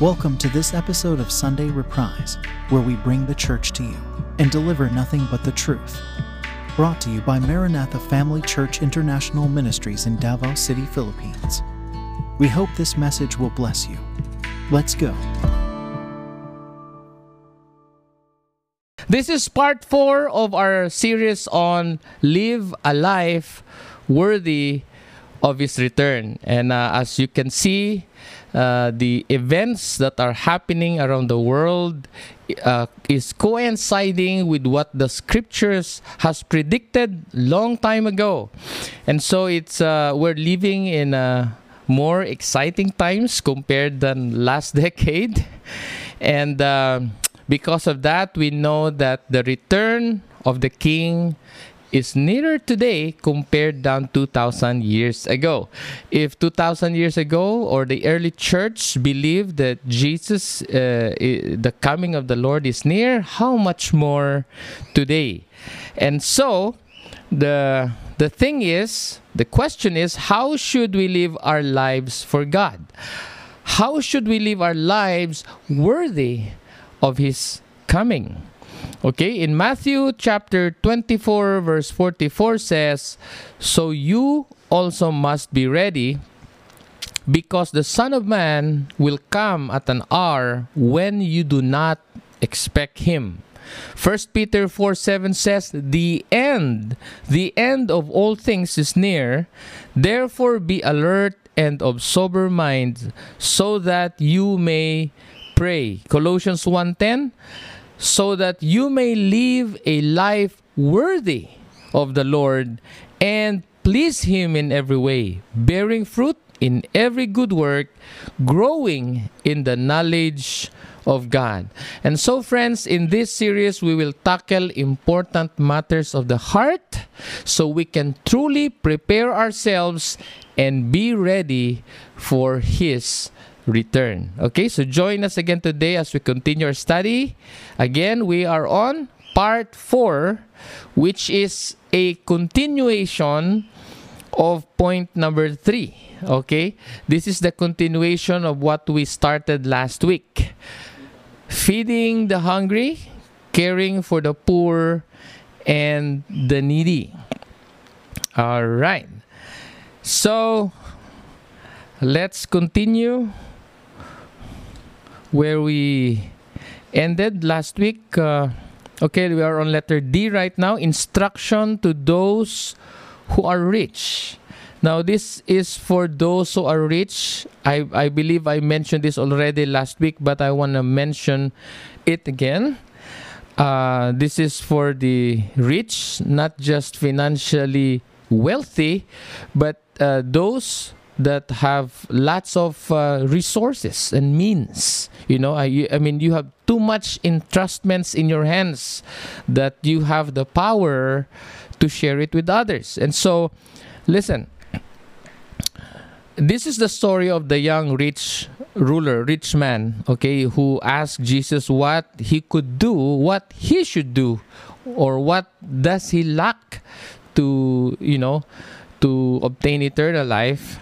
Welcome to this episode of Sunday Reprise, where we bring the church to you and deliver nothing but the truth. Brought to you by Maranatha Family Church International Ministries in Davao City, Philippines. We hope this message will bless you. Let's go. This is part four of our series on Live a Life Worthy of His Return. And uh, as you can see, uh, the events that are happening around the world uh, is coinciding with what the scriptures has predicted long time ago and so it's uh, we're living in uh, more exciting times compared than last decade and uh, because of that we know that the return of the king is nearer today compared down 2000 years ago. If 2000 years ago or the early church believed that Jesus uh, the coming of the Lord is near, how much more today? And so the the thing is, the question is how should we live our lives for God? How should we live our lives worthy of his coming? Okay, in Matthew chapter 24, verse 44 says, So you also must be ready, because the Son of Man will come at an hour when you do not expect him. 1 Peter 4 7 says, The end, the end of all things is near. Therefore be alert and of sober mind, so that you may pray. Colossians 1:10 so that you may live a life worthy of the Lord and please Him in every way, bearing fruit in every good work, growing in the knowledge of God. And so, friends, in this series, we will tackle important matters of the heart so we can truly prepare ourselves and be ready for His return. Okay, so join us again today as we continue our study. Again, we are on part 4, which is a continuation of point number 3. Okay, this is the continuation of what we started last week feeding the hungry, caring for the poor and the needy. All right, so let's continue where we ended last week. Uh, okay, we are on letter D right now. Instruction to those who are rich. Now, this is for those who are rich. I, I believe I mentioned this already last week, but I want to mention it again. Uh, this is for the rich, not just financially wealthy, but uh, those that have lots of uh, resources and means. You know, I, I mean, you have too much entrustments in your hands that you have the power to share it with others. And so, listen, this is the story of the young rich ruler, rich man, okay, who asked Jesus what he could do, what he should do, or what does he lack to, you know, to obtain eternal life.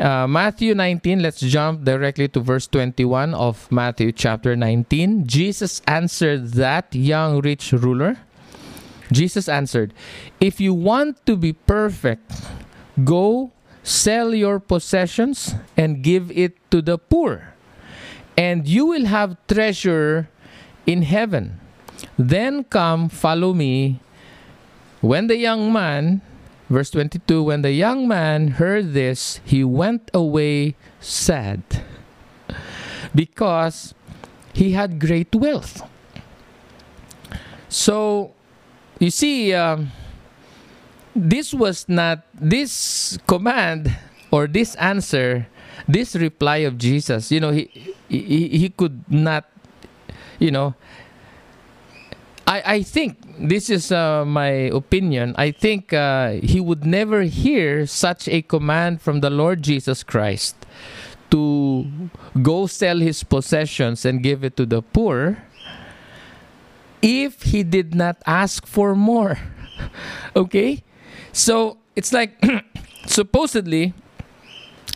Uh, Matthew 19, let's jump directly to verse 21 of Matthew chapter 19. Jesus answered that young rich ruler. Jesus answered, If you want to be perfect, go sell your possessions and give it to the poor, and you will have treasure in heaven. Then come, follow me. When the young man, verse 22, when the young man heard this, he went away sad because he had great wealth. So, you see, um, this was not this command or this answer, this reply of Jesus. You know, he he, he could not, you know. I, I think this is uh, my opinion. I think uh, he would never hear such a command from the Lord Jesus Christ to go sell his possessions and give it to the poor if he did not ask for more. okay? So it's like supposedly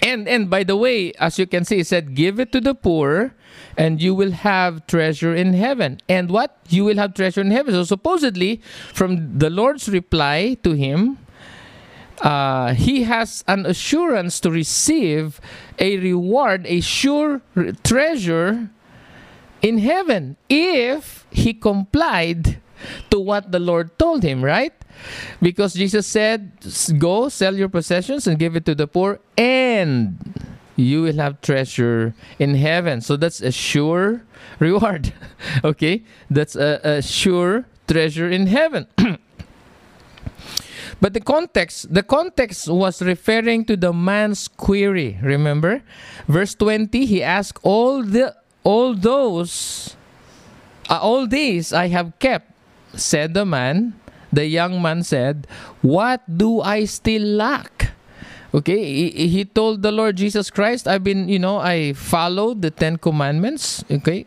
And and by the way, as you can see, it said, "Give it to the poor, and you will have treasure in heaven." And what you will have treasure in heaven. So supposedly, from the Lord's reply to him, uh, he has an assurance to receive a reward, a sure re- treasure in heaven if he complied to what the Lord told him, right? Because Jesus said, Go sell your possessions and give it to the poor, and you will have treasure in heaven. So that's a sure reward. okay? That's a, a sure treasure in heaven. But the context, the context was referring to the man's query. Remember, verse twenty. He asked, "All the all those, uh, all these I have kept," said the man. The young man said, "What do I still lack?" Okay, he, told the Lord Jesus Christ, "I've been, you know, I followed the Ten Commandments." Okay,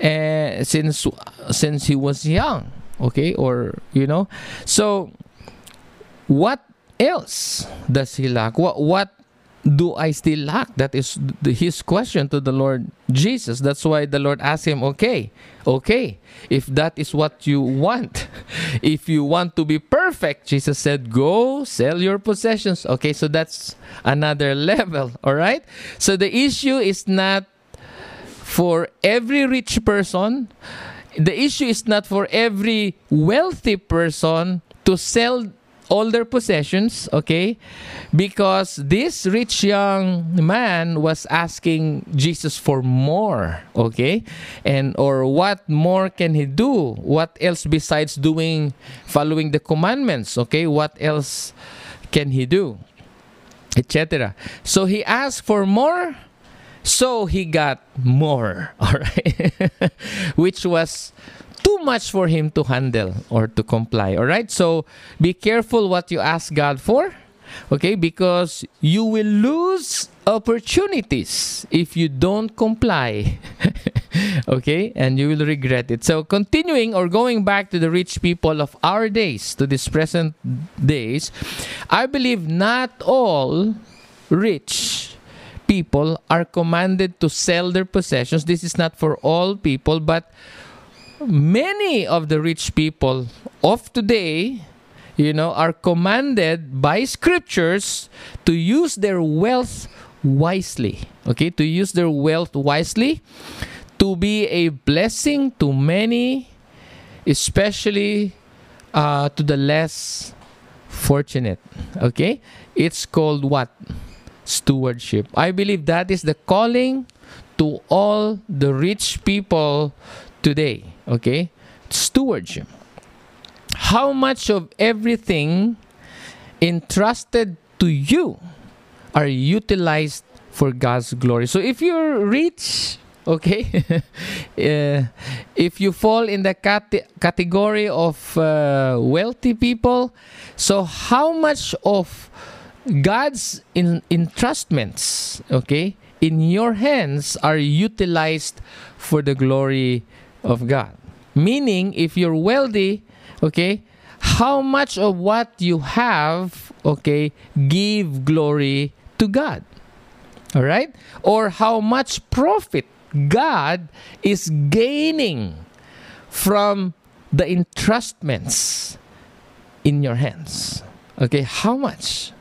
uh, since since he was young. Okay, or you know, so what else does he lack? What what do I still lack? That is his question to the Lord Jesus. That's why the Lord asked him, "Okay, okay, if that is what you want, if you want to be perfect," Jesus said, "Go sell your possessions." Okay, so that's another level. All right. So the issue is not for every rich person. The issue is not for every wealthy person to sell all their possessions, okay? Because this rich young man was asking Jesus for more, okay? And or what more can he do? What else besides doing following the commandments, okay? What else can he do? Etc. So he asked for more, so he got more, all right? Which was too much for him to handle or to comply. All right. So be careful what you ask God for. Okay. Because you will lose opportunities if you don't comply. okay. And you will regret it. So continuing or going back to the rich people of our days, to this present days, I believe not all rich people are commanded to sell their possessions. This is not for all people, but many of the rich people of today you know are commanded by scriptures to use their wealth wisely. Okay to use their wealth wisely to be a blessing to many especially uh, to the less fortunate. Okay it's called what? Stewardship. I believe that is the calling to all the rich people today okay? Stewardship. How much of everything entrusted to you are utilized for god's glory? So if you're rich okay uh, if you fall in the cat- category of uh, wealthy people so how much of god's in- entrustments okay in your hands are utilized for the glory of God. Meaning, if you're wealthy, okay, how much of what you have, okay, give glory to God? All right? Or how much profit God is gaining from the entrustments in your hands. Okay, how much?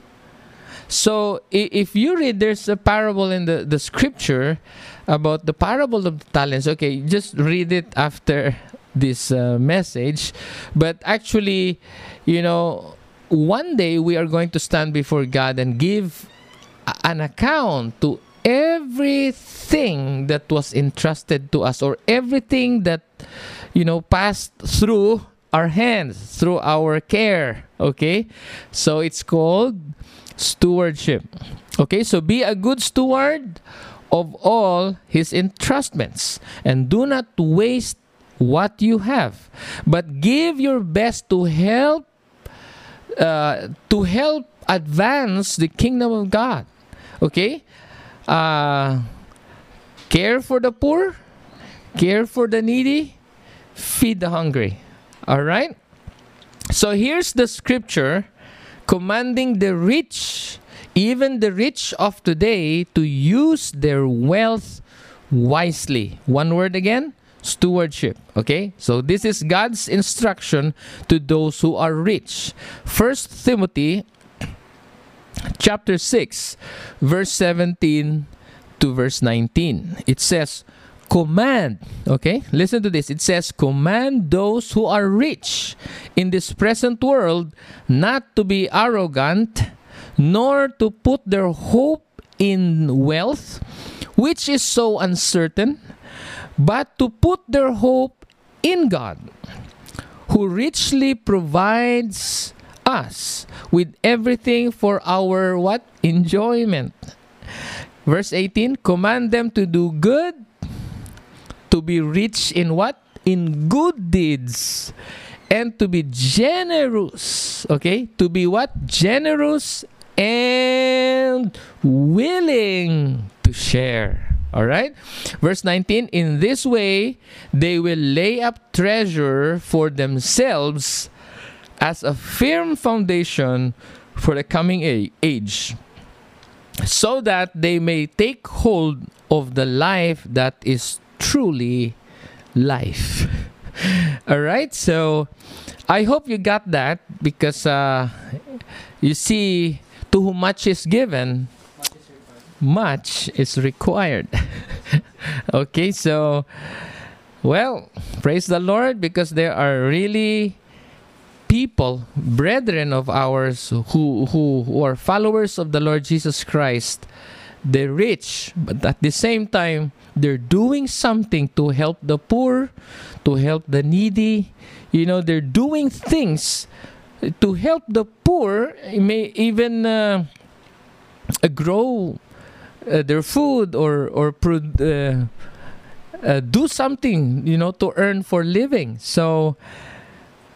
So if you read, there's a parable in the, the scripture about the parable of the talents. Okay, just read it after this uh, message. But actually, you know, one day we are going to stand before God and give an account to everything that was entrusted to us or everything that, you know, passed through our hands, through our care. Okay? So it's called stewardship. Okay, so be a good steward of all his entrustments. And do not waste what you have but give your best to help uh, to help advance the kingdom of god. Okay? Uh, care for the poor care for the needy feed the hungry. All right? So here's the scripture commanding the rich even the rich of today, to use their wealth wisely. One word again stewardship okay? So this is god's instruction to those who are rich. First timothy chapter 6 verse 17 to verse 19 it says command okay? Listen to this. It says command those who are rich in this present world not to be arrogant nor to put their hope in wealth which is so uncertain but to put their hope in God, who richly provides us with everything for our what? Enjoyment. Verse 18, command them to do good, to be rich in what? In good deeds, and to be generous. Okay? To be what? Generous and willing to share. All right. Verse 19 In this way, they will lay up treasure for themselves as a firm foundation for the coming age, so that they may take hold of the life that is truly life. All right. So I hope you got that because uh, you see, to whom much is given, much is required. okay, so, well, praise the Lord because there are really people, brethren of ours, who, who, who are followers of the Lord Jesus Christ. They're rich, but at the same time, they're doing something to help the poor, to help the needy. You know, they're doing things to help the poor, may even uh, grow uh, their food or or uh, uh, do something you know to earn for living. So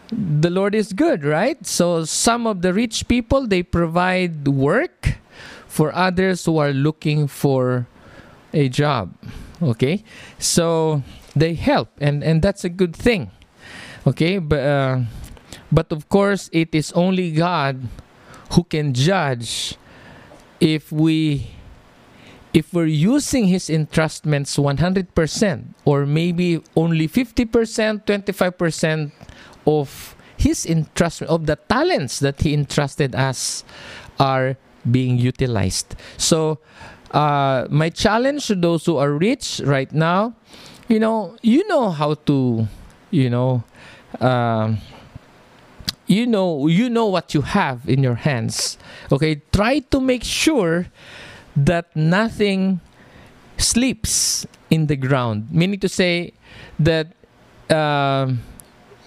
the lord is good right? So some of the rich people they provide work for others who are looking for a job okay? So they help and and that's a good thing okay? But uh, but of course it is only god who can judge if we if we're using his entrustments 100% or maybe only 50%, 25% of his entrustment of the talents that he entrusted us are being utilized. So uh, my challenge to those who are rich right now, you know, you know how to, you know, uh, you know, you know what you have in your hands. Okay, try to make sure that nothing sleeps in the ground. Meaning to say that uh,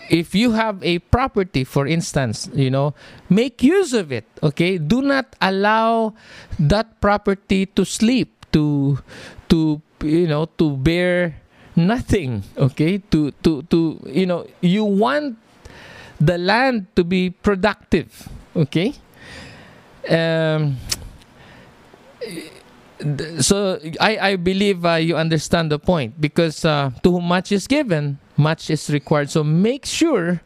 if you have a property, for instance, you know, make use of it. Okay, do not allow that property to sleep, to to you know, to bear nothing. Okay, to to to you know, you want the land to be productive. Okay. Um, so I, I believe uh, you understand the point because uh, to whom much is given, much is required. So make sure,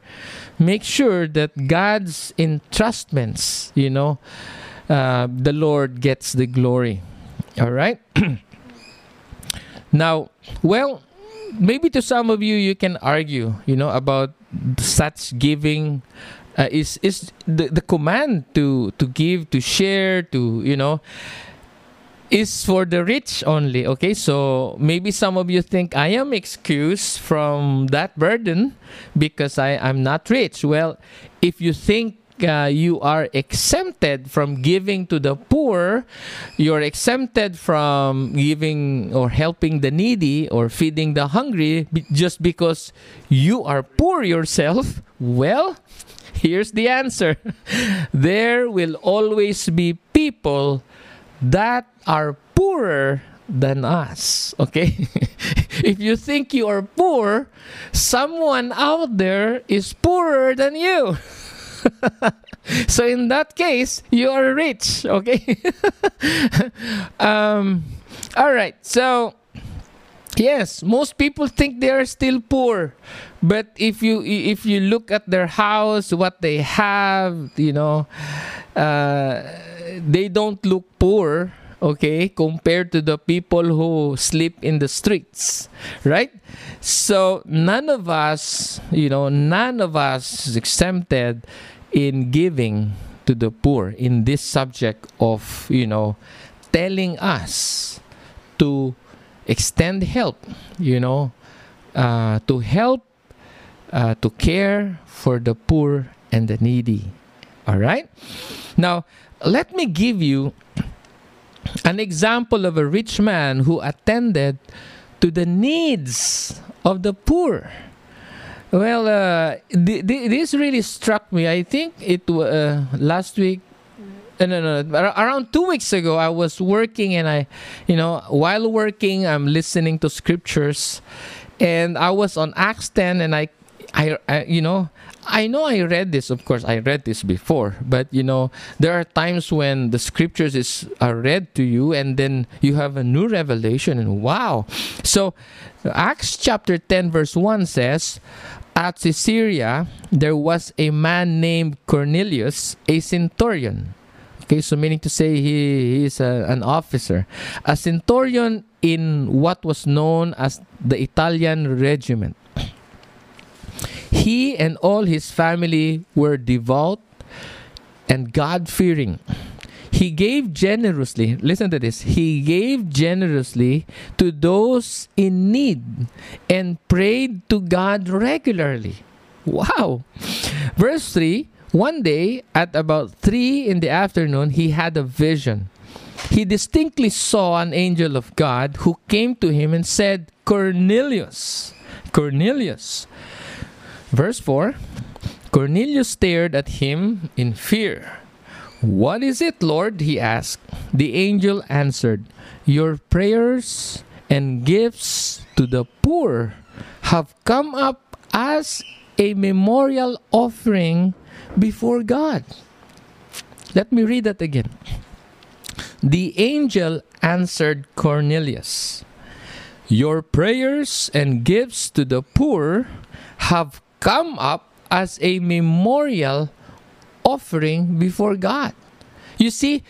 make sure that God's entrustments, you know, uh, the Lord gets the glory. All right. now, well, maybe to some of you, you can argue, you know, about such giving. Uh, is is the, the command to to give to share to you know is for the rich only. Okay, so maybe some of you think I am excused from that burden because I am not rich. Well, if you think uh, you are exempted from giving to the poor, you're exempted from giving or helping the needy or feeding the hungry just because you are poor yourself, well, here's the answer there will always be people that are poorer than us. Okay? if you think you are poor, someone out there is poorer than you. so in that case, you are rich. Okay? um, all right. So, yes, most people think they are still poor. but if you if you look at their house what they have you know uh, they don't look poor okay compared to the people who sleep in the streets right so none of us you know none of us is exempted in giving to the poor in this subject of you know telling us to extend help you know uh, to help uh, to care for the poor and the needy all right now let me give you an example of a rich man who attended to the needs of the poor. Well, uh, th- th- this really struck me. I think it uh, last week. Uh, no, no, no. Around two weeks ago, I was working, and I, you know, while working, I'm listening to scriptures, and I was on Acts 10, and I, I, I you know, I know I read this, of course, I read this before, but you know, there are times when the scriptures is are read to you and then you have a new revelation and wow. So Acts chapter 10 verse 1 says, at Caesarea there was a man named Cornelius, a centurion. Okay, so meaning to say he, he is a, an officer. A centurion in what was known as the Italian regiment. He and all his family were devout and God fearing. He gave generously, listen to this, he gave generously to those in need and prayed to God regularly. Wow. Verse 3 One day at about 3 in the afternoon, he had a vision. He distinctly saw an angel of God who came to him and said, Cornelius, Cornelius. Verse 4 Cornelius stared at him in fear. What is it, Lord? he asked. The angel answered, Your prayers and gifts to the poor have come up as a memorial offering before God. Let me read that again. The angel answered Cornelius, Your prayers and gifts to the poor have come up as a memorial offering before God. You see,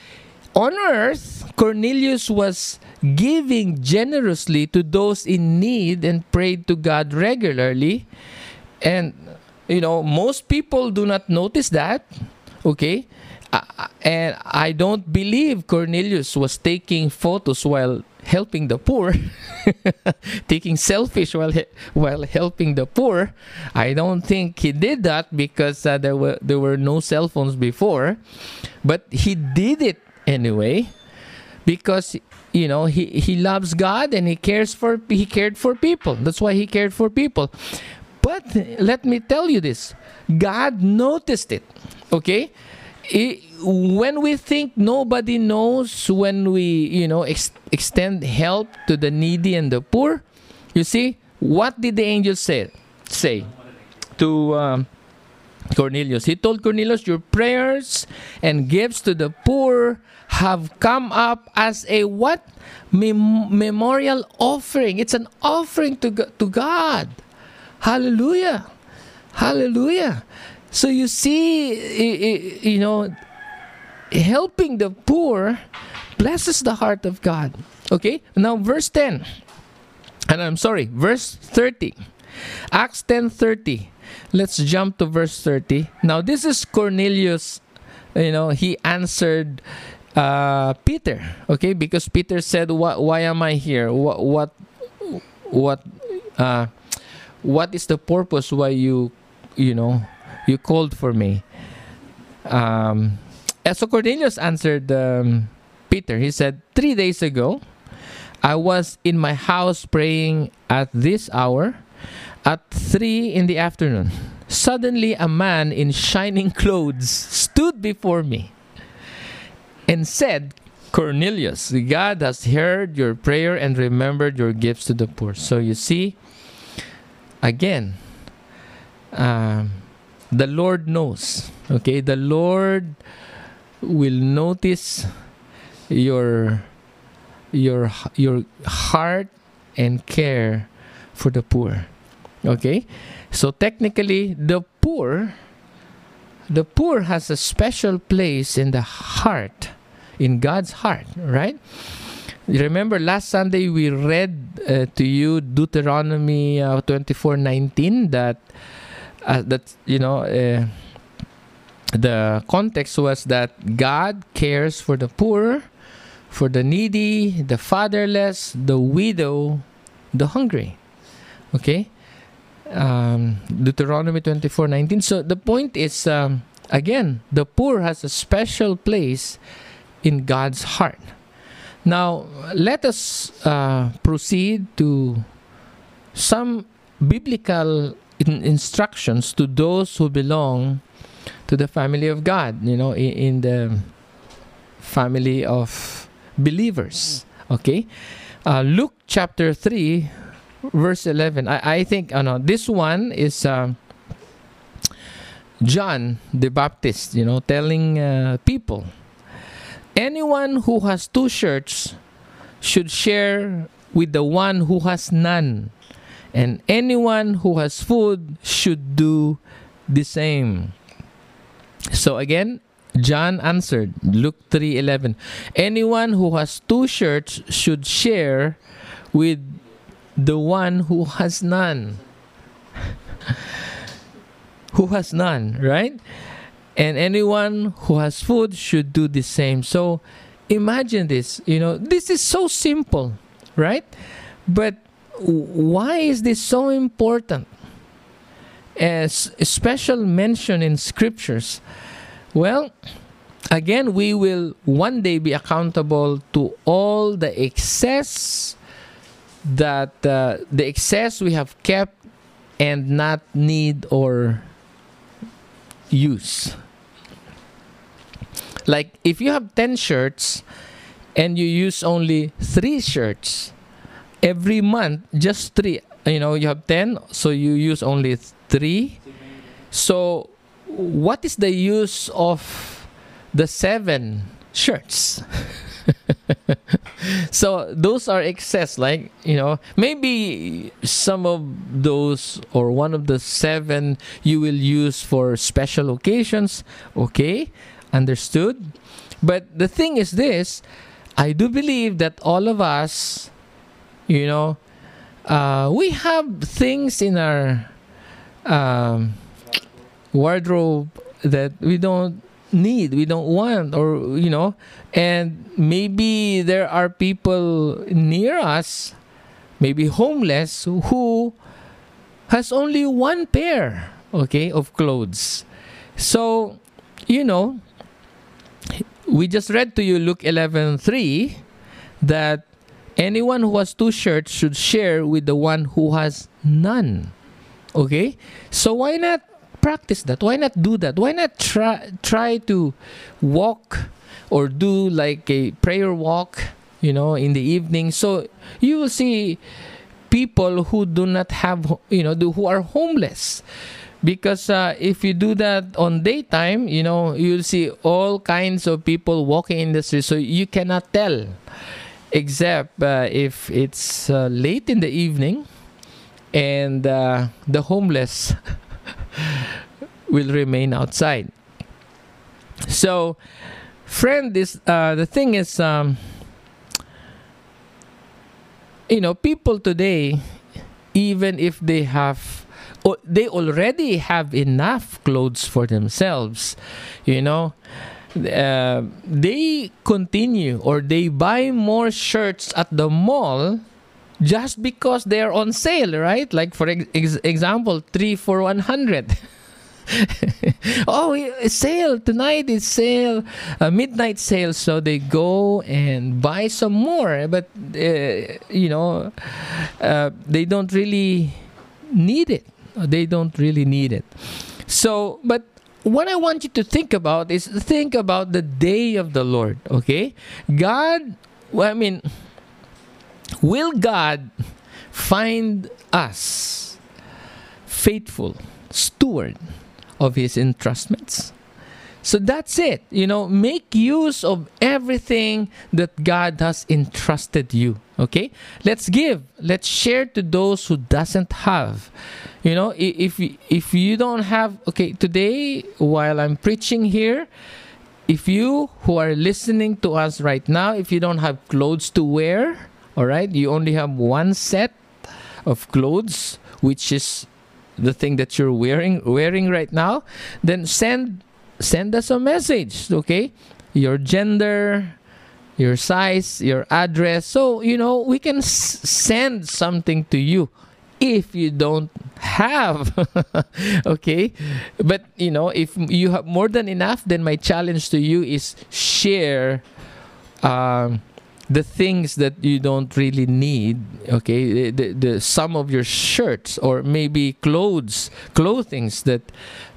on earth, Cornelius was giving generously to those in need and prayed to God regularly. And, you know, most people do not notice that. Okay? Uh, and I don't believe Cornelius was taking photos while helping the poor, taking selfish while while helping the poor. I don't think he did that because uh, there were there were no cell phones before, but he did it anyway because you know he he loves God and he cares for he cared for people. That's why he cared for people. But let me tell you this: God noticed it. Okay. When we think nobody knows when we you know ex- extend help to the needy and the poor you see what did the angel say say to um, cornelius? He told cornelius your prayers and gifts to the poor have come up as a what? Mem- memorial offering. It's an offering to, to god. Hallelujah. Hallelujah. So you see you know helping the poor blesses the heart of God. Okay? Now verse 10. And I'm sorry, verse 30. Acts 10:30. Let's jump to verse 30. Now this is Cornelius, you know, he answered uh, Peter, okay? Because Peter said, "Why, why am I here? What what what uh, what is the purpose why you you know, you called for me?" Um so Cornelius answered um, Peter. He said, Three days ago, I was in my house praying at this hour, at three in the afternoon. Suddenly, a man in shining clothes stood before me and said, Cornelius, God has heard your prayer and remembered your gifts to the poor. So you see, again, um, the Lord knows. Okay, the Lord will notice your your your heart and care for the poor Okay? So technically, the poor, the poor has a special place in the heart, in God's heart, right? Remember last Sunday we read uh, to you Deuteronomy uh, 24:19 that uh, that you know uh, the context was that God cares for the poor, for the needy, the fatherless, the widow, the hungry. Okay? Um, Deuteronomy 24:19. So the point is um, again, the poor has a special place in God's heart. Now, let us uh, proceed to some biblical in- instructions to those who belong to the family of God, you know, in, in the family of believers. Okay? Uh, Luke chapter 3, verse 11. I, I think uh, no, this one is uh, John the Baptist, you know, telling uh, people anyone who has two shirts should share with the one who has none. And anyone who has food should do the same. So again, John answered, Luke 3:11, anyone who has two shirts should share with the one who has none. who has none, right? And anyone who has food should do the same. So imagine this, you know, this is so simple, right? But why is this so important? As special mention in scriptures. Well, again, we will one day be accountable to all the excess that uh, the excess we have kept and not need or use. Like if you have 10 shirts and you use only 3 shirts every month, just 3, you know, you have 10, so you use only 3. So what is the use of the 7 shirts? so those are excess like you know maybe some of those or one of the seven you will use for special occasions okay understood but the thing is this i do believe that all of us you know uh, we have things in our um, wardrobe that we don't need we don't want or you know and maybe there are people near us maybe homeless who has only one pair okay of clothes. So you know we just read to you luke 11:3 that anyone who has two shirts should share with the one who has none okay? So why not practice that? Why not do that? Why not try try to walk or do like a prayer walk you know in the evening? So you will see people who do not have you know who are homeless. Because uh, if you do that on daytime you know you'll see all kinds of people walking in the street. So you cannot tell except uh, if it's uh, late in the evening and uh, the homeless will remain outside. So, friend, this uh, the thing is, um, you know, people today, even if they have, they already have enough clothes for themselves, you know. Uh, they continue or they buy more shirts at the mall just because they're on sale, right? Like for ex- example, three for one hundred. oh, sale tonight! It's sale, a midnight sale. So they go and buy some more, but uh, you know, uh, they don't really need it. They don't really need it. So, but what I want you to think about is think about the day of the Lord. Okay, God. Well, I mean Will God find us faithful steward of his entrustments? So that's it. You know, make use of everything that God has entrusted you. Okay? Let's give. Let's share to those who doesn't have. You know, if if you don't have okay, today while I'm preaching here, if you who are listening to us right now, if you don't have clothes to wear, all right, you only have one set of clothes, which is the thing that you're wearing wearing right now, then send send us a message, okay? Your gender, your size, your address. So, you know, we can s- send something to you if you don't have. okay? But, you know, if you have more than enough, then my challenge to you is share. Um, the things that you don't really need okay? The, the, some of your shirts or maybe clothes clothings that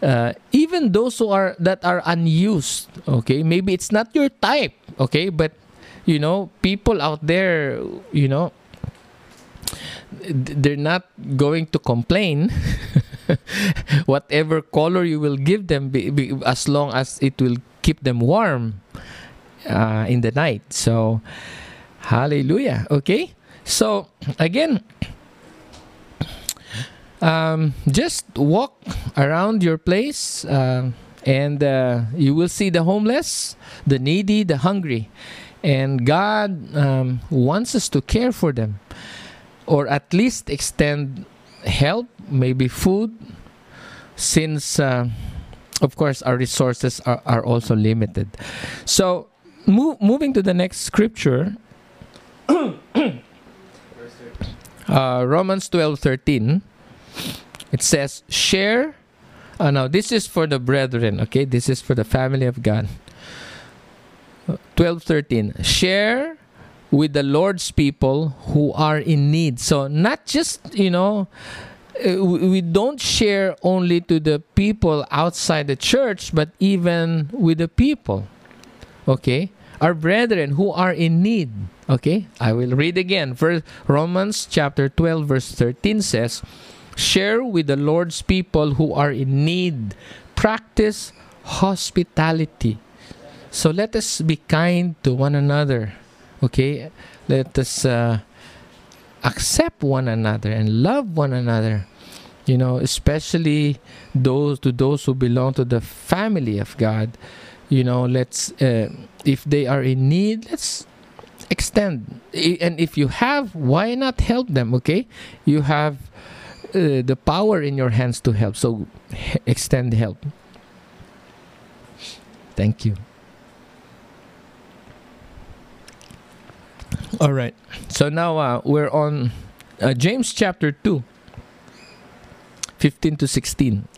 uh, even those who are that are unused okay? Maybe it's not your type okay? But you know people out there you know they're not going to complain. Whatever color you will give them be, be, as long as it will keep them warm uh, in the night so Hallelujah. Okay? So, again, um, just walk around your place uh, and uh, you will see the homeless, the needy, the hungry. And God um, wants us to care for them or at least extend help, maybe food, since, uh, of course, our resources are, are also limited. So, moving to the next scripture, uh, Romans 12 13, it says, Share. Uh, now, this is for the brethren, okay? This is for the family of God. 12 13. Share with the Lord's people who are in need. So, not just, you know, uh, we don't share only to the people outside the church, but even with the people. Okay? Our brethren who are in need. Okay? I will read again. First Romans chapter 12 verse 13 says, "Share with the Lord's people who are in need. Practice hospitality." So let us be kind to one another. Okay? Let us uh, accept one another and love one another. You know, especially those to those who belong to the family of God. You know, let's uh, if they are in need, let's extend. And if you have why not help them okay? You have uh, the power in your hands to help. So extend help. Thank you. All right. So now uh, we're on uh, james chapter 2 15 to 16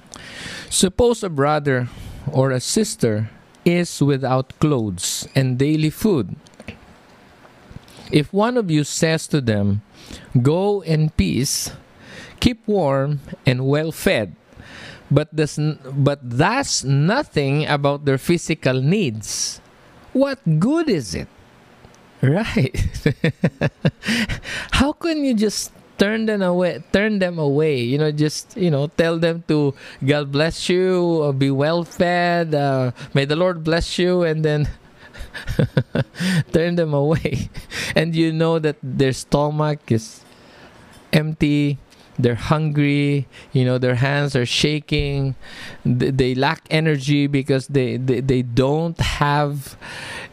suppose a brother or a sister is without clothes and daily food if one of you says to them, Go in peace, keep warm and well fed, but does, but that's nothing about their physical needs, what good is it? Right. How can you just turn them away turn them away you know just you know tell them to god bless you uh, be well fed uh, may the lord bless you and then turn them away. And you know that their stomach is empty they're hungry you know their hands are shaking they lack energy because they, they, they don't have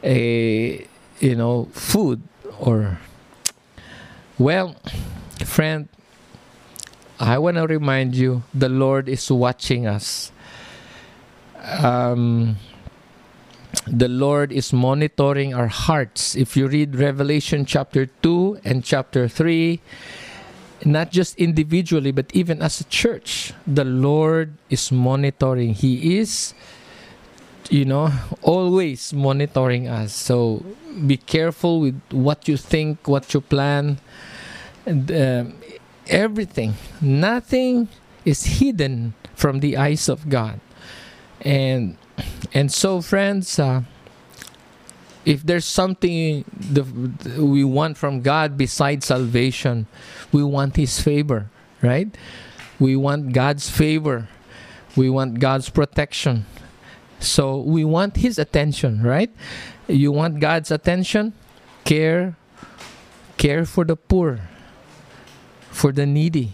a you know food or well friend i want to remind you the lord is watching us um the Lord is monitoring our hearts. If you read Revelation chapter 2 and chapter 3, not just individually, but even as a church, the Lord is monitoring. He is, you know, always monitoring us. So be careful with what you think, what you plan, uh, everything. Nothing is hidden from the eyes of God. And and so, friends, uh, if there's something the, we want from God besides salvation, we want His favor, right? We want God's favor. We want God's protection. So we want His attention, right? You want God's attention? Care, care for the poor, for the needy.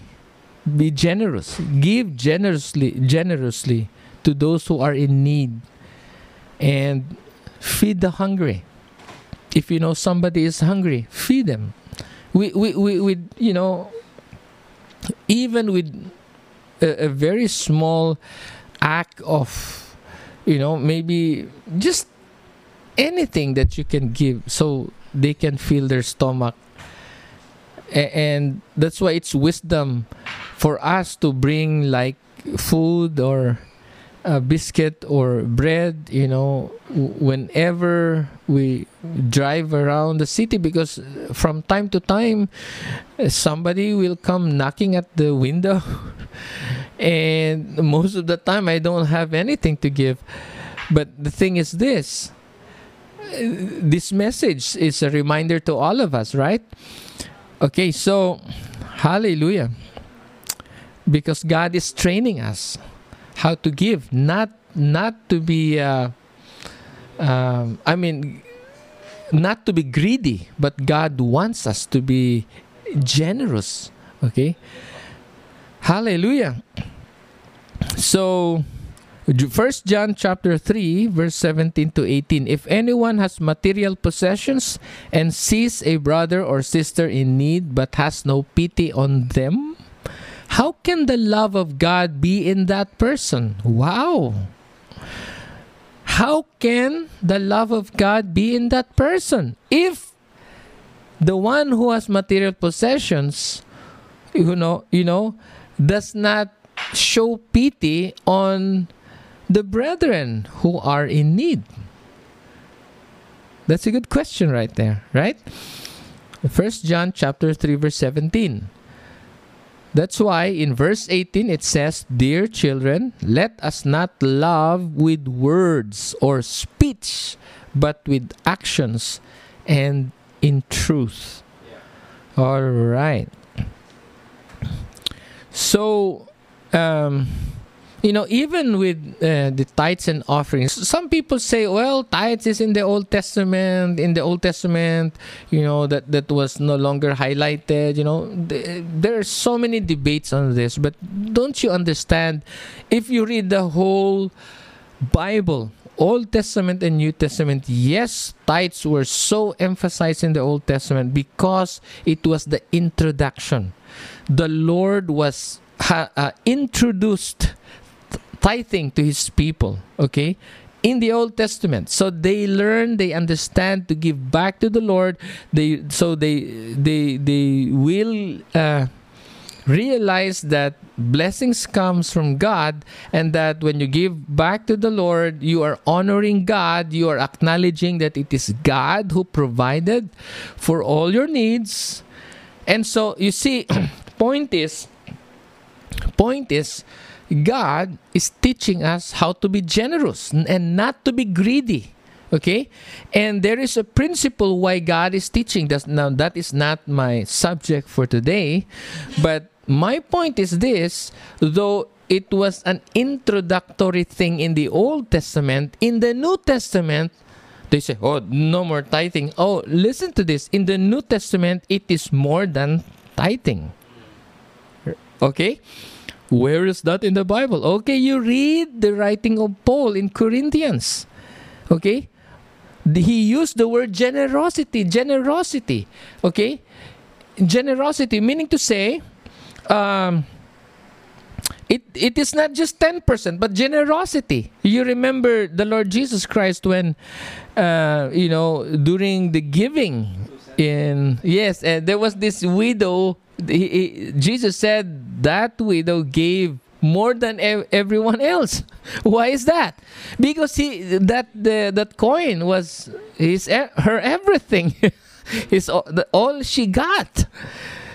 Be generous. Give generously, generously to those who are in need, and feed the hungry. If you know somebody is hungry, feed them. We, we, we, we you know, even with a, a very small act of, you know, maybe just anything that you can give so they can fill their stomach. And that's why it's wisdom for us to bring like food or a biscuit or bread, you know, whenever we drive around the city because from time to time uh, somebody will come knocking at the window and most of the time I don't have anything to give. But the thing is this uh, this message is a reminder to all of us, right? Okay, so hallelujah. Because God is training us how to give, not not to be uh, um, I mean not to be greedy, but God wants us to be generous. Okay? Hallelujah. So First John chapter 3 verse 17 to 18 If anyone has material possessions and sees a brother or sister in need but has no pity on them how can the love of God be in that person? Wow. How can the love of God be in that person? If the one who has material possessions you know you know does not show pity on the brethren who are in need? That's a good question right there, right? First John chapter 3 verse 17. That's why in verse 18 it says, Dear children, let us not love with words or speech, but with actions and in truth. All right. So, um, you know, even with uh, the tithes and offerings, some people say, well, tithes is in the Old Testament. In the Old Testament, you know, that, that was no longer highlighted. You know, th- there are so many debates on this. But don't you understand? If you read the whole Bible, Old Testament and New Testament, yes, tithes were so emphasized in the Old Testament because it was the introduction. The Lord was ha- uh, introduced tithing to his people okay in the old testament. So they learn they understand to give back to the lord. They so they they they will uh, realize that blessings comes from god and that when you give back to the lord you are honoring god. You are acknowledging that it is god who provided for all your needs. And so you see point is point is God is teaching us how to be generous and not to be greedy. Okay? And there is a principle why God is teaching that. Now, that is not my subject for today. But my point is this though it was an introductory thing in the Old Testament, in the New Testament, they say, oh, no more tithing. Oh, listen to this. In the New Testament, it is more than tithing. Okay? Where is that in the Bible? Okay, you read the writing of Paul in Corinthians. Okay? He used the word generosity, generosity. Okay? Generosity, meaning to say, um, it, it is not just 10%, but generosity. You remember the Lord Jesus Christ when, uh, you know, during the giving in, yes, and there was this widow he, he, Jesus said that widow gave more than ev- everyone else. Why is that? Because he that the that coin was his her everything. is all, she got.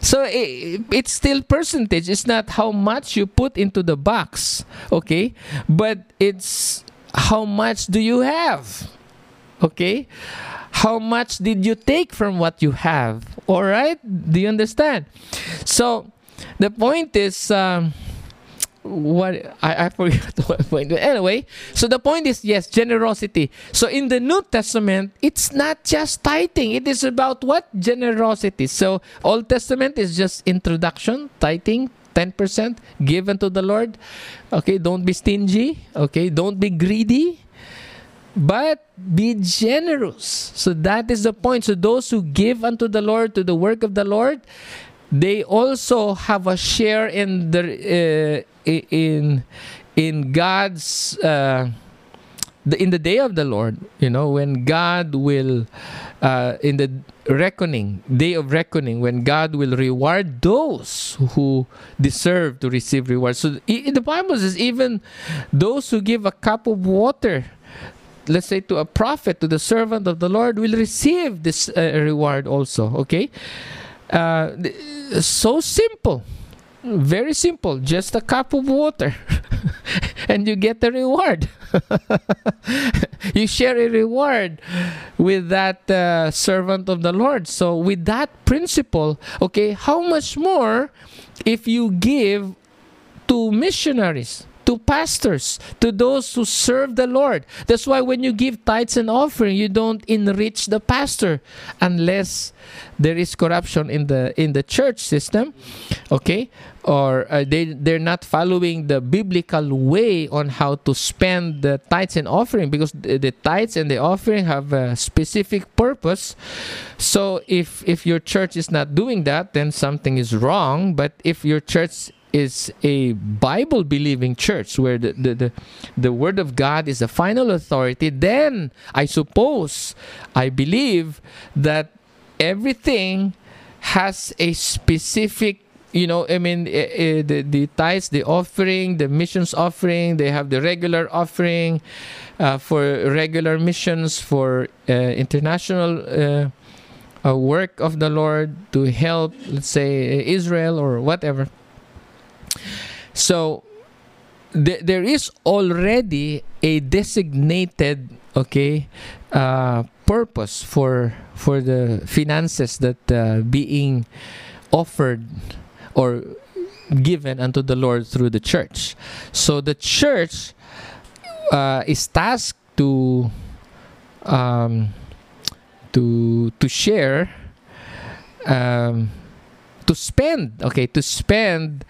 So it, it's still percentage. It's not how much you put into the box, okay? But it's how much do you have, okay? How much did you take from what you have? All right? Do you understand? So the point is, um, what I, I forgot what point. Anyway, so the point is yes, generosity. So in the New Testament, it's not just tithing. It is about what generosity. So Old Testament is just introduction, tithing, 10% given to the Lord. Okay, don't be stingy. Okay, don't be greedy. But be generous. So that is the point. So those who give unto the Lord, to the work of the Lord, they also have a share in the uh, in in God's uh, in the day of the Lord. You know when God will uh, in the reckoning day of reckoning when God will reward those who deserve to receive reward. So the Bible says even those who give a cup of water let's say to a prophet to the servant of the lord will receive this uh, reward also okay? Uh, so simple. Very simple. Just a cup of water. And you get the reward. You share a reward with that uh, servant of the lord. So with that principle okay how much more if you give to missionaries to pastors, to those who serve the Lord. That's why when you give tithes and offering, you don't enrich the pastor unless there is corruption in the in the church system, okay? Or uh, they they're not following the biblical way on how to spend the tithes and offering because the, the tithes and the offering have a specific purpose. So if if your church is not doing that, then something is wrong. But if your church is a Bible believing church where the, the, the, the, Word of God is the final authority, then I suppose, I believe that everything has a specific you know i mean uh, uh, the, the tithes the offering the missions offering they have the regular offering uh, for regular missions for uh, international uh, work of the lord to help let's say israel or whatever so th- there is already a designated okay uh, purpose for for the finances that uh, being offered or given unto the Lord through the church. So the church uh, is tasked to um, to to share um, to spend okay to spend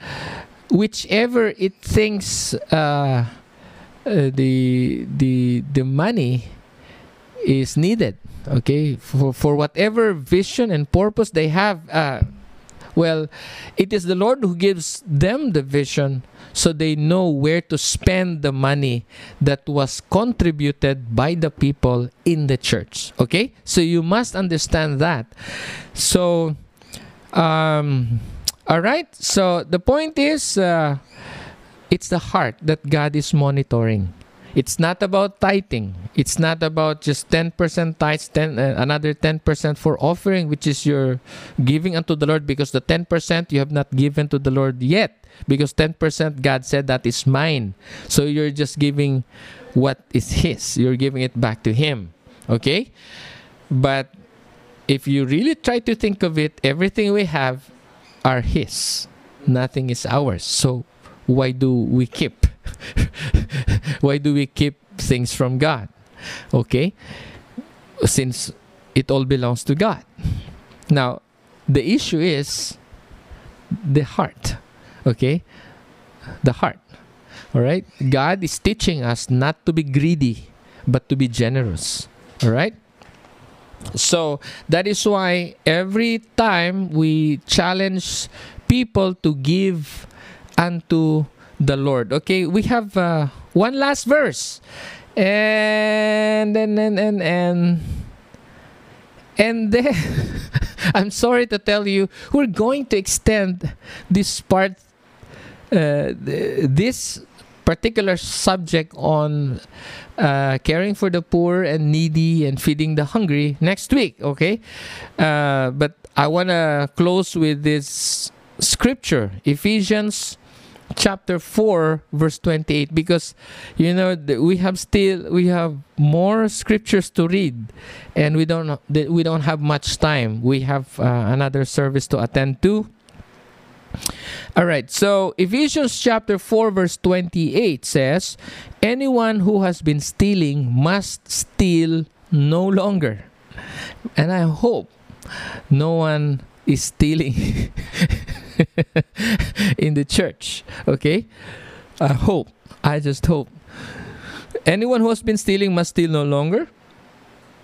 whichever it thinks uh, uh, the the the money is needed okay? For for whatever vision and purpose they have uh, well it is the lord who gives them the vision so they know where to spend the money that was contributed by the people in the church okay? So you must understand that. So um all right. So the point is, uh, it's the heart that God is monitoring. It's not about tithing. It's not about just 10% tithes, 10, uh, another 10% for offering, which is your giving unto the Lord because the 10% you have not given to the Lord yet. Because 10% God said that is mine. So you're just giving what is His. You're giving it back to Him. Okay? But if you really try to think of it, everything we have are His. Nothing is ours. So why do we keep? why do we keep things from God? Okay? Since it all belongs to God. Now, the issue is the heart. Okay? The heart. All right? God is teaching us not to be greedy, but to be generous. All right? So that is why every time we challenge people to give unto the Lord. Okay, we have uh, one last verse. And and and and and and then I'm sorry to tell you, we're going to extend this part, uh, this particular subject on uh, caring for the poor and needy and feeding the hungry next week, okay? Uh, but I want to close with this scripture, Ephesians chapter 4 verse 28 because you know we have still we have more scriptures to read and we don't we don't have much time we have uh, another service to attend to All right, so Ephesians chapter 4, verse 28 says, Anyone who has been stealing must steal no longer. And I hope no one is stealing in the church. Okay? I hope. I just hope. Anyone who has been stealing must steal no longer,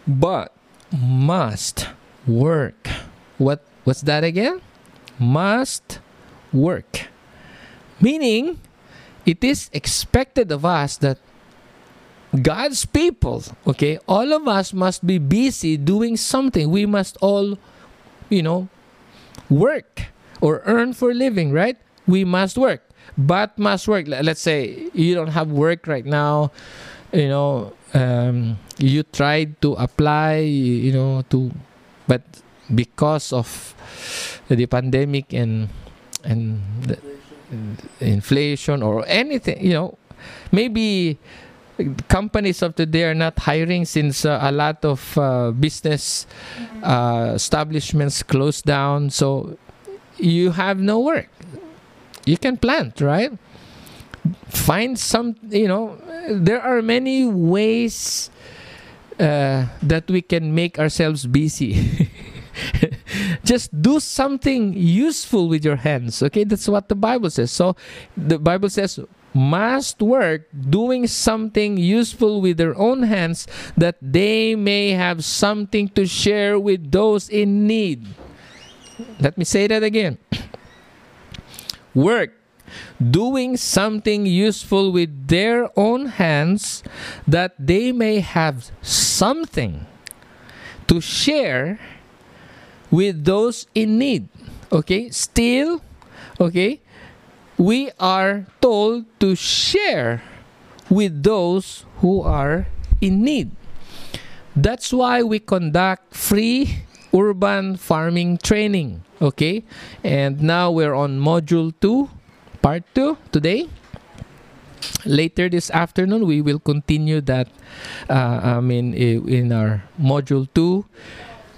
but must work. What what's that again? Must work. Meaning it is expected of us that God's people, okay, all of us must be busy doing something. We must all, you know, work or earn for living, right? We must work, but must work. Let's say you don't have work right now, you know, um, you tried to apply, you know, to, but because of the pandemic and and the inflation or anything, you know, maybe companies of today are not hiring since uh, a lot of uh, business uh, establishments closed down. So you have no work. You can plant, right? Find some, you know, there are many ways uh, that we can make ourselves busy. just do something useful with your hands okay that's what the bible says so the bible says must work doing something useful with their own hands that they may have something to share with those in need. Let me say that again. work doing something useful with their own hands that they may have something to share with those in need. Okay? Still, okay? we are told to share with those who are in need. That's why we conduct free urban farming training. Okay? And now we're on module 2, part 2 today. Later this afternoon, we will continue that. Uh, I mean, in our module 2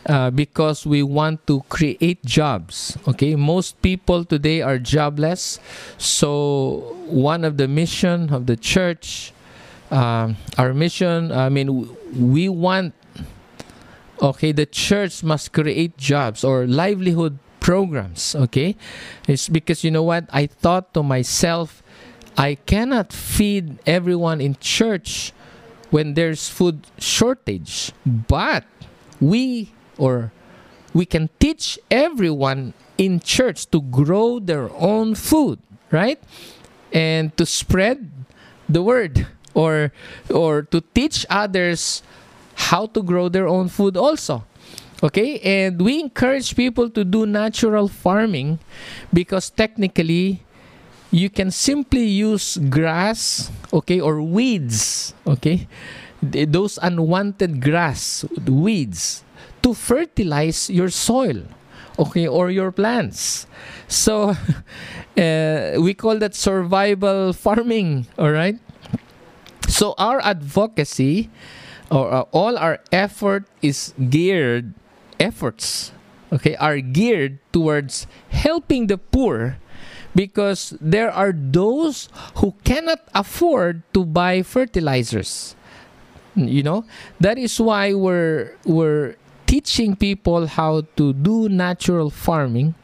uh, because we want to create jobs. Okay, most people today are jobless. So one of the mission of the church, um, our mission, I mean, we want. Okay, the church must create jobs or livelihood programs. Okay, it's because you know what I thought to myself, I cannot feed everyone in church when there's food shortage, but we or we can teach everyone in church to grow their own food, right? And to spread the word or or to teach others how to grow their own food also. Okay? And we encourage people to do natural farming because technically you can simply use grass, okay, or weeds, okay? Those unwanted grass, weeds to fertilize your soil okay or your plants. So uh, we call that survival farming all right? So our advocacy or uh, all our effort is geared efforts okay are geared towards helping the poor because there are those who cannot afford to buy fertilizers. You know that is why we're we're teaching people how to do natural farming.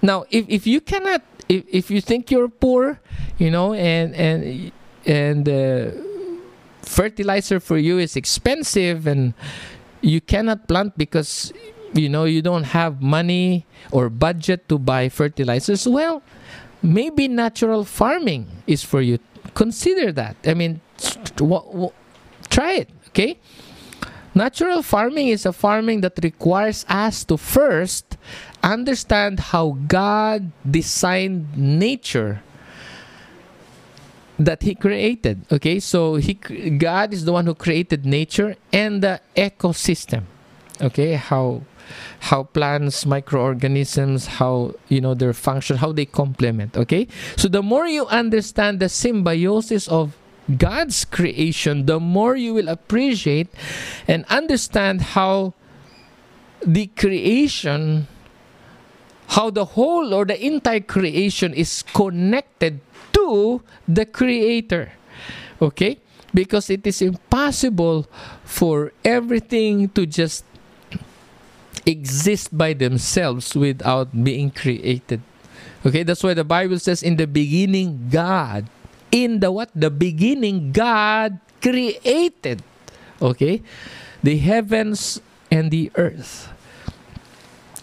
Now, if, if you cannot, if, if you think you're poor, you know, and and and uh, fertilizer for you is expensive, and you cannot plant because you know you don't have money or budget to buy fertilizers. Well, maybe natural farming is for you. Consider that. I mean, try it. Okay Natural farming is a farming that requires us to first understand how God designed nature that he created okay? So he god is the one who created nature and the ecosystem okay? How how plants microorganisms how you know their function how they complement okay? So the more you understand the symbiosis of God's creation, the more you will appreciate and understand how the creation how the whole or the entire creation is connected to the creator. Okay? Because it is impossible for everything to just exist by themselves without being created. Okay? That's why the bible says in the beginning god in the what? The beginning god created. Okay? The heavens and the earth.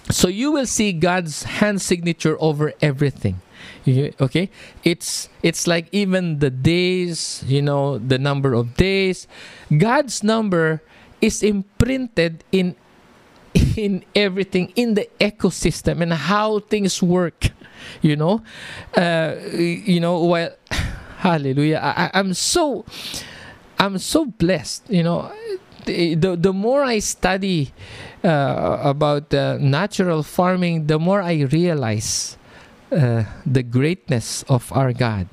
So you will see god's hand signature over everything. Okay? It's it's like even the days you know the number of days. God's number is imprinted in in everything in the ecosystem and how things work. You know? Uh, you know well hallelujah. I, i'm so i'm so blessed you know. The, the, more i study uh, about uh, natural farming the more i realize uh, the greatness of our God.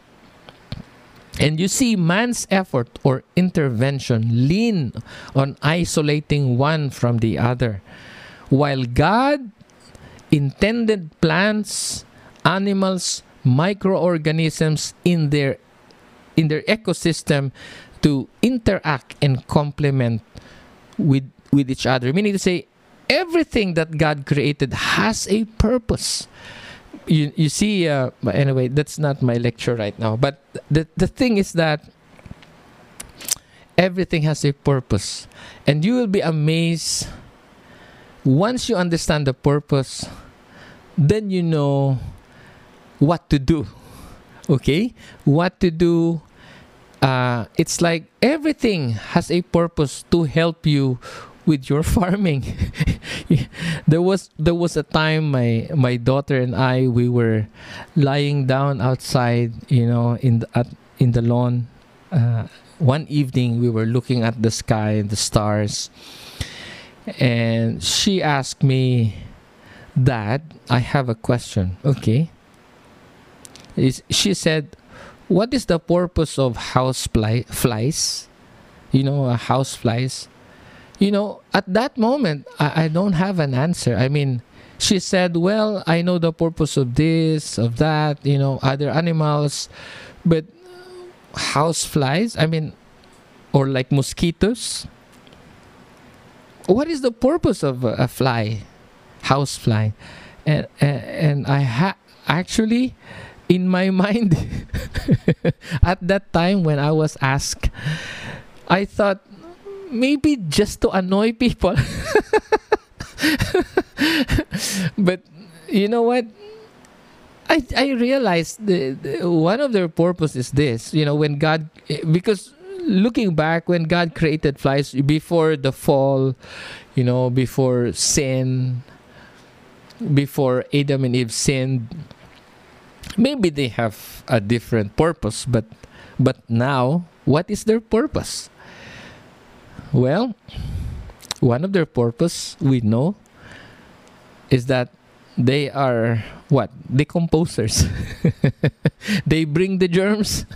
And you see man's effort or intervention lean on isolating one from the other, while God intended plants, animals, microorganisms in their in their ecosystem to interact and complement with with each other. Meaning to say everything that God created has a purpose. You you see uh, anyway that's not my lecture right now. But the the thing is that everything has a purpose. And you will be amazed once you understand the purpose then you know what to do okay what to do uh, it's like everything has a purpose to help you with your farming. there was there was a time my my daughter and I we were lying down outside, you know, in the at, in the lawn. Uh, one evening we were looking at the sky and the stars, and she asked me, "Dad, I have a question." Okay. She said, "What is the purpose of house fly, flies?" You know, uh, house flies you know, at that moment, I, I don't have an answer. I mean, she said, Well, I know the purpose of this, of that, you know, other animals, but house flies, I mean, or like mosquitoes. What is the purpose of a, a fly, house fly? And, and, and I ha- actually, in my mind, at that time when I was asked, I thought, maybe just to annoy people. but you know what? I I realized the, the, one of their purpose is this. You know, when God because looking back when God created flies before the fall, you know, before sin, before Adam and Eve sinned, maybe they have a different purpose, but but now what is their purpose? Well, one of their purpose we know is that they are what? Decomposers they bring the germs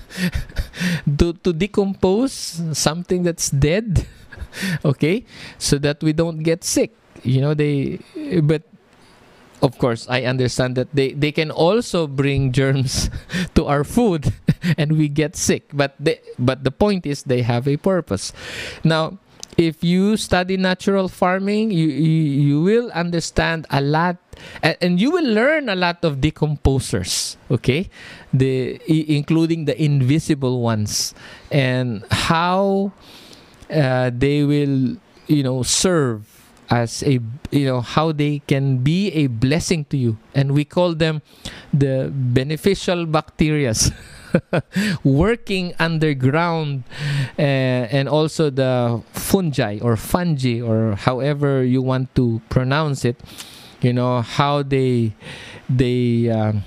to, to decompose something that's dead okay? So that we don't get sick. You know they but of course i understand that they, they can also bring germs to our food and we get sick. But they, but the point is they have a purpose. Now if you study natural farming you you, you will understand a lot and, you will learn a lot of decomposers okay? The including the invisible ones and how uh, they will you know serve as a you know how they can be a blessing to you. And we call them the beneficial bacterias working underground uh, and also the fungi or fungi or however you want to pronounce it you know how they they um,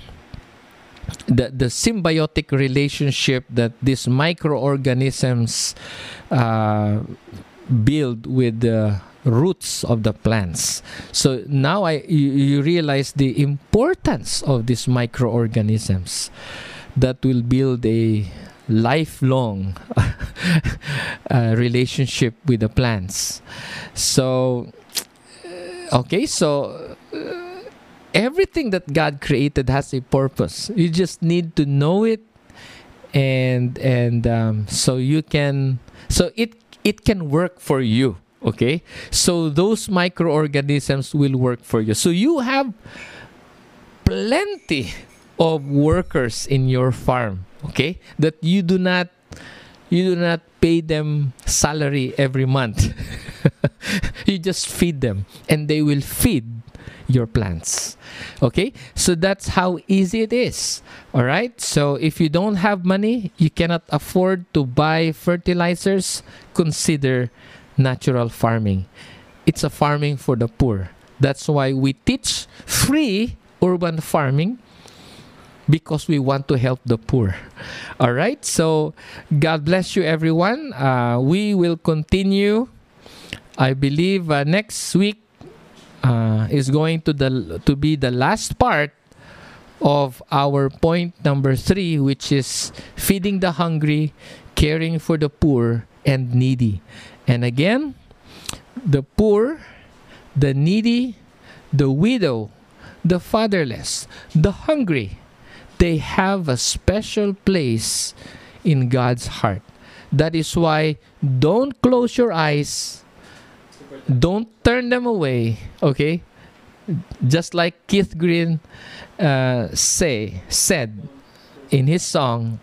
the, the symbiotic relationship that these microorganisms uh, build with the roots of the plants. So now I you, you realize the importance of these microorganisms that will build a lifelong uh, relationship with the plants. So okay, so uh, everything that God created has a purpose. You just need to know it, and and um, so you can so it it can work for you. Okay, so those microorganisms will work for you. So you have plenty of workers in your farm. Okay, that you do not you do not pay them salary every month. you just feed them, and they will feed your plants. Okay? So that's how easy it is. All right? So if you don't have money, you cannot afford to buy fertilizers, consider natural farming. It's a farming for the poor. That's why we teach free urban farming because we want to help the poor. All right? So God bless you everyone. Uh, we will continue I believe uh, next week uh, is going to the to be the last part of our point number three, which is feeding the hungry, caring for the poor and needy. And again, the poor, the needy, the widow, the fatherless, the hungry, they have a special place in God's heart. That is why don't close your eyes. Don't turn them away okay? Just like keith green uh, say said in his song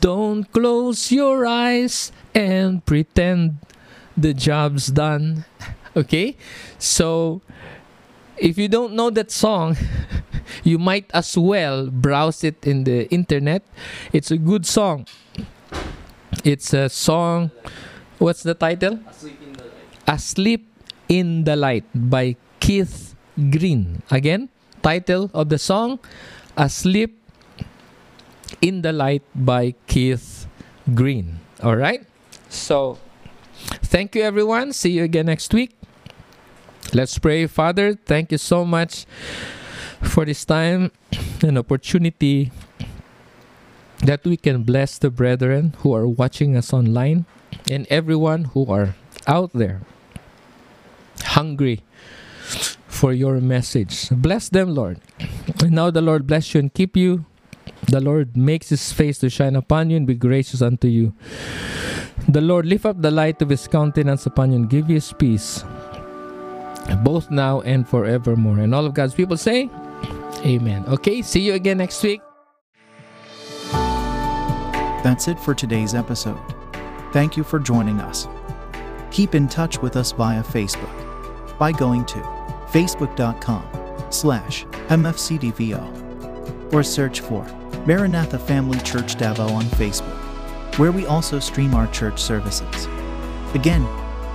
don't close your eyes and pretend the job's done okay so if you don't know that song you might as well browse it in the internet it's a good song it's a song What's the title? Asleep in the Light. Asleep in the Light by Keith Green. Again, title of the song Asleep in the Light by Keith Green. All right? So, thank you everyone. See you again next week. Let's pray. Father, thank you so much for this time and opportunity that we can bless the brethren who are watching us online and everyone who are out there hungry for your message. Bless them, Lord. And now the Lord bless you and keep you. The Lord makes his face to shine upon you and be gracious unto you. The Lord lift up the light of his countenance upon you and give you his peace, both now and forevermore. And all of God's people say, Amen. Okay, see you again next week. That's it for today's episode. Thank you for joining us. Keep in touch with us via Facebook by going to facebook.com slash mfcdvo or search for Maranatha Family Church Davao on Facebook, where we also stream our church services. Again,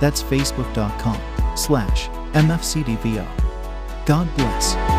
that's facebook.com slash mfcdvo. God bless.